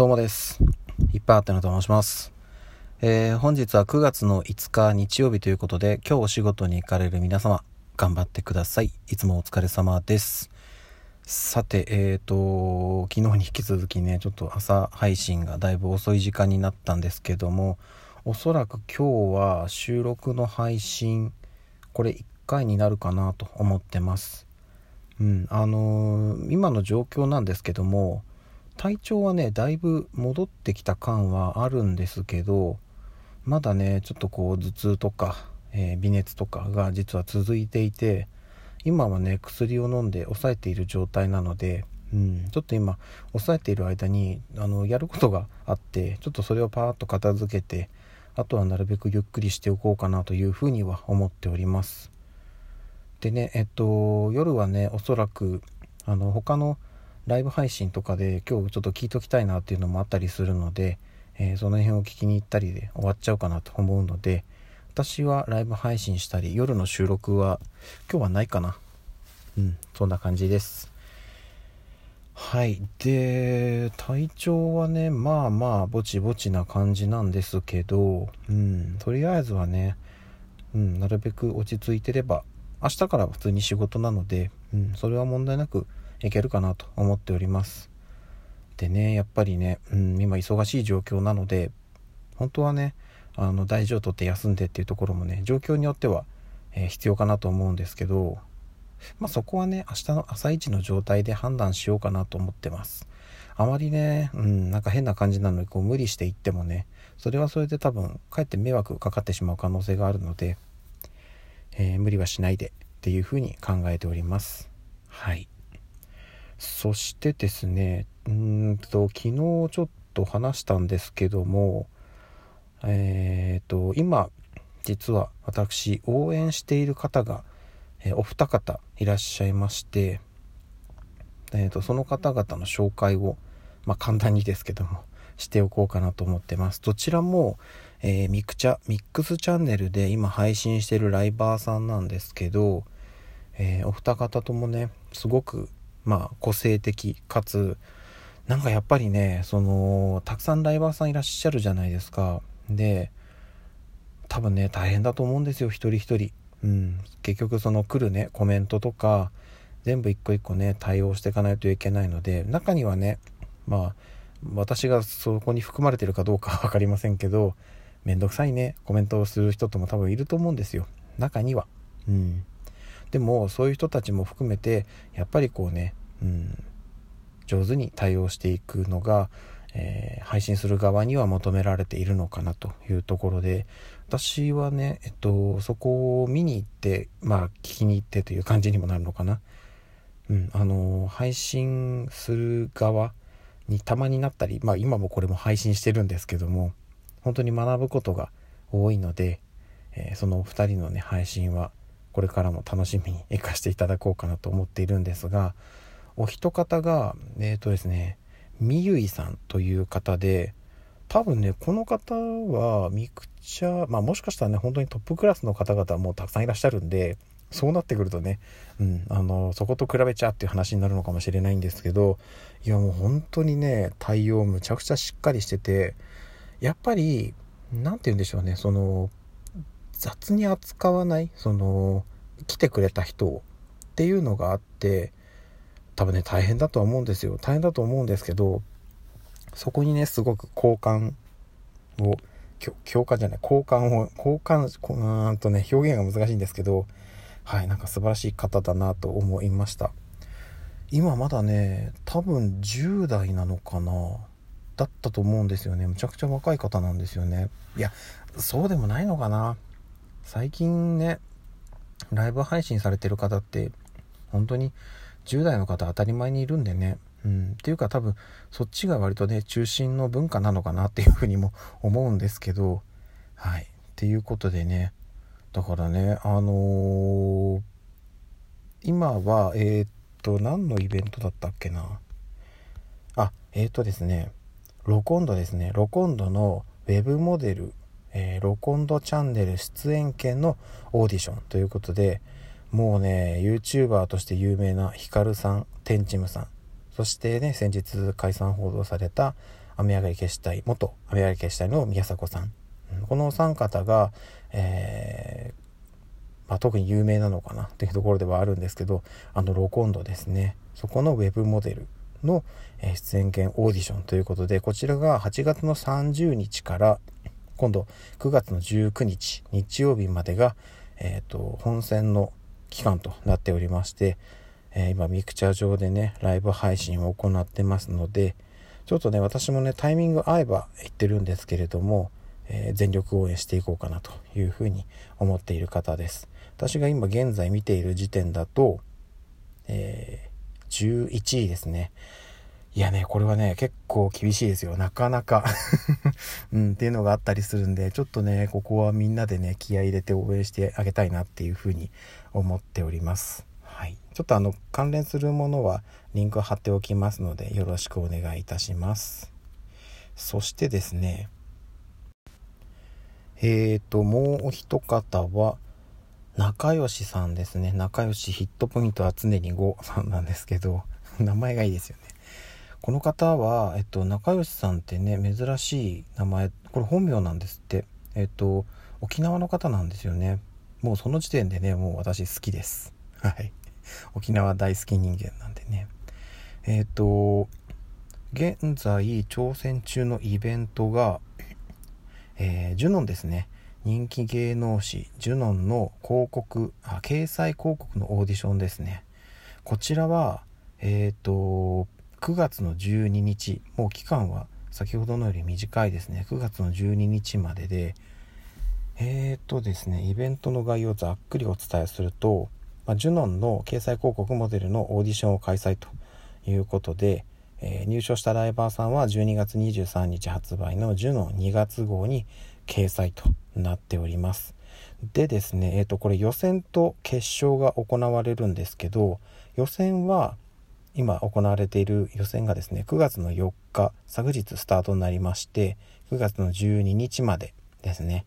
どうもです。いっぱいあってのと申します。えー、本日は9月の5日日曜日ということで、今日お仕事に行かれる皆様、頑張ってください。いつもお疲れ様です。さて、えーと、昨日に引き続きね、ちょっと朝配信がだいぶ遅い時間になったんですけども、おそらく今日は収録の配信、これ1回になるかなと思ってます。うん、あのー今の状況なんですけども、体調はねだいぶ戻ってきた感はあるんですけどまだねちょっとこう頭痛とか、えー微熱とかが実は続いていて今はね薬を飲んで抑えている状態なので、うん、ちょっと今抑えている間にあのやることがあってちょっとそれをパーッと片付けてあとはなるべくゆっくりしておこうかなというふうには思っております。でねえっと夜はねおそらくあの他のライブ配信とかで今日ちょっと聞いときたいなっていうのもあったりするので、えーその辺を聞きに行ったりで終わっちゃうかなと思うので私はライブ配信したり夜の収録は今日はないかな。うんそんな感じです。はい。で体調はねまあまあぼちぼちな感じなんですけどうんとりあえずはねうんなるべく落ち着いてれば明日から普通に仕事なので、うん、それは問題なくいけるかなと思っております。でねやっぱりね、うん、今忙しい状況なので本当はねあの大事をとって休んでっていうところもね状況によっては、えー必要かなと思うんですけどまあそこはね明日の朝一の状態で判断しようかなと思ってます。あまりね、うん、なんか変な感じなのにこう無理していってもねそれはそれで多分かえって迷惑かかってしまう可能性があるので、えー無理はしないでっていうふうに考えております。はい。そしてですねうんと昨日ちょっと話したんですけどもえっ、と今実は私応援している方が、えーお二方いらっしゃいまして、えー、とその方々の紹介を、まあ、簡単にですけどもしておこうかなと思ってます。どちらも、えーミクチャミックスチャンネルで今配信してるライバーさんなんですけど、えーお二方ともねすごくまあ個性的かつなんかやっぱりねそのたくさんライバーさんいらっしゃるじゃないですか。で多分ね大変だと思うんですよ一人一人。うん。結局その来るねコメントとか全部一個一個ね対応していかないといけないので中にはねまあ私がそこに含まれてるかどうかは分かりませんけどめんどくさいねコメントをする人とも多分いると思うんですよ。中には。うん。でもそういう人たちも含めてやっぱりこうね、うん、上手に対応していくのが、えー配信する側には求められているのかなというところで私はね、えっと、そこを見に行ってまあ聞きに行ってという感じにもなるのかな。うん、あの配信する側にたまになったり、まあ、今もこれも配信してるんですけども本当に学ぶことが多いので、えーそのお二人のね配信はこれからも楽しみに生かしていただこうかなと思っているんですがお一方がえっ、とですねみゆいさんという方で多分ねこの方はミクチャまあもしかしたらね本当にトップクラスの方々もたくさんいらっしゃるんでそうなってくるとね、うん、あのそこと比べちゃっていう話になるのかもしれないんですけどいやもう本当にね対応むちゃくちゃしっかりしててやっぱり何て言うんでしょうねその雑に扱わないその来てくれた人っていうのがあって多分ね大変だとは思うんですよ。大変だと思うんですけどそこにねすごく好感を共感じゃない好感を好感こうーんとね表現が難しいんですけどはいなんか素晴らしい方だなと思いました。今まだね多分10代なのかなだったと思うんですよね。むちゃくちゃ若い方なんですよね。いやそうでもないのかな。最近ねライブ配信されてる方って本当に10代の方当たり前にいるんでね。うん、っていうか多分そっちが割とね中心の文化なのかなっていうふうにも思うんですけど。はい。っていうことでね。だからねあのー今はえーっと何のイベントだったっけな。あえーっとですね。ロコンドですね。ロコンドのウェブモデル、えロコンドチャンネル出演権のオーディションということでもうね YouTuber として有名なヒカルさんテンチムさん。そしてね先日解散報道された雨上がり決死隊元雨上がり決死隊の宮迫さん、このお三方が、えー、まあ、特に有名なのかなというところではあるんですけどあのロコンドですね。そこのウェブモデルの出演権オーディションということでこちらが8月の30日から今度9月の19日日曜日までが、えーと、本戦の期間となっておりまして、えー、今ミクチャ上でねライブ配信を行ってますのでちょっとね私もねタイミング合えば言ってるんですけれども、えー、全力応援していこうかなというふうに思っている方です私が今現在見ている時点だと、えー、11位ですねいやね、これはね、結構厳しいですよ。なかなかうん、っていうのがあったりするんで、ちょっとね、ここはみんなでね、気合入れて応援してあげたいなっていうふうに思っております。はい。ちょっとあの、関連するものはリンク貼っておきますので、よろしくお願いいたします。そしてですね、えーと、もうお一方は、仲良しさんですね。仲良しヒットポイントは常に5さんなんですけど、名前がいいですよね。この方は、えっと、仲良しさんってね、珍しい名前、これ本名なんですって。えっと、沖縄の方なんですよね。もうその時点でね、もう私好きです。はい。沖縄大好き人間なんでね。えっと、現在挑戦中のイベントが、えー、ジュノンですね。人気芸能誌ジュノンの広告あ掲載広告のオーディションですねこちらはえっ、ー、と9月の12日もう期間は先ほどのより短いですね。9月の12日まででえーとですねイベントの概要をざっくりお伝えすると、まあ、ジュノンの掲載広告モデルのオーディションを開催ということで、えー、入賞したライバーさんは12月23日発売のジュノン2月号に掲載となっております。でですねえっ、とこれ予選と決勝が行われるんですけど予選は今行われている予選がですね9月の4日昨日スタートになりまして9月の12日までですね。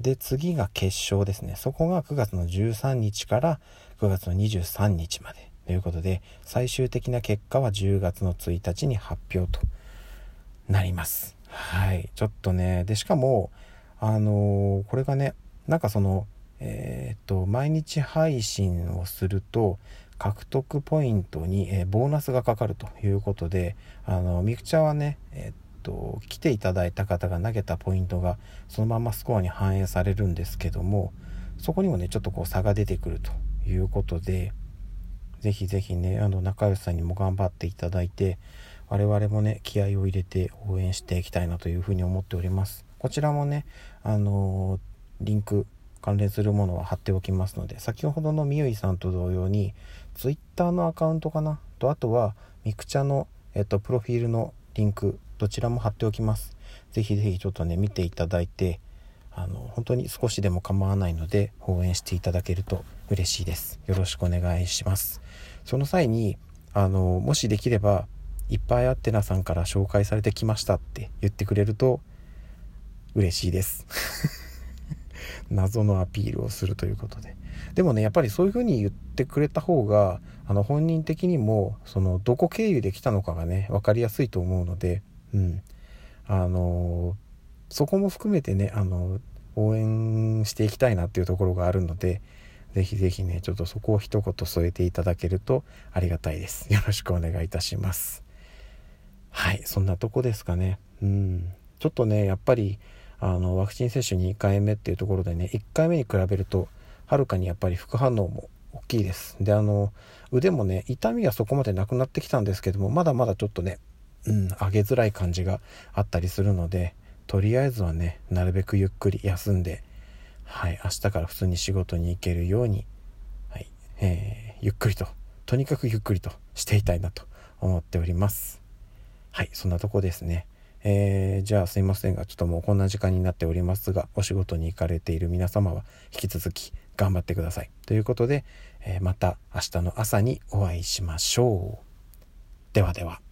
で次が決勝ですね。そこが9月の13日から9月の23日までということで最終的な結果は10月の1日に発表となります。はい。ちょっとねでしかもあのー、これがねなんかそのえー、っと毎日配信をすると獲得ポイントに、えー、ボーナスがかかるということであのミクチャはね、えー、っと来ていただいた方が投げたポイントがそのままスコアに反映されるんですけどもそこにもねちょっとこう差が出てくるということでぜひぜひねあの仲良しさんにも頑張っていただいて我々もね気合を入れて応援していきたいなというふうに思っております。こちらもねあのリンク関連するものは貼っておきますので先ほどのみゆいさんと同様に Twitter のアカウントかな？とあとはミクチャの、えっと、プロフィールのリンクどちらも貼っておきます。是非是非ちょっとね見ていただいてあの本当に少しでも構わないので応援していただけると嬉しいです。よろしくお願いします。その際にあのもしできればいっぱいあってなさんから紹介されてきましたって言ってくれると嬉しいです。謎のアピールをするということで。でもねやっぱりそういうふうに言ってくれた方があの本人的にもそのどこ経由で来たのかがね分かりやすいと思うのでうん。あのそこも含めてねあの応援していきたいなっていうところがあるのでぜひぜひねちょっとそこを一言添えていただけるとありがたいです。よろしくお願いいたします。はいそんなとこですかね。うん。ちょっとねやっぱりあのワクチン接種2回目っていうところでね1回目に比べるとはるかにやっぱり副反応も大きいです。であの腕もね痛みはそこまでなくなってきたんですけどもまだまだちょっとねうん上げづらい感じがあったりするのでとりあえずはねなるべくゆっくり休んではい明日から普通に仕事に行けるように、はいえー、ゆっくりととにかくゆっくりとしていたいなと思っております。はいそんなとこですね。えー、じゃあすいませんがちょっともうこんな時間になっておりますがお仕事に行かれている皆様は引き続き頑張ってください。ということで、えー、また明日の朝にお会いしましょう。ではでは。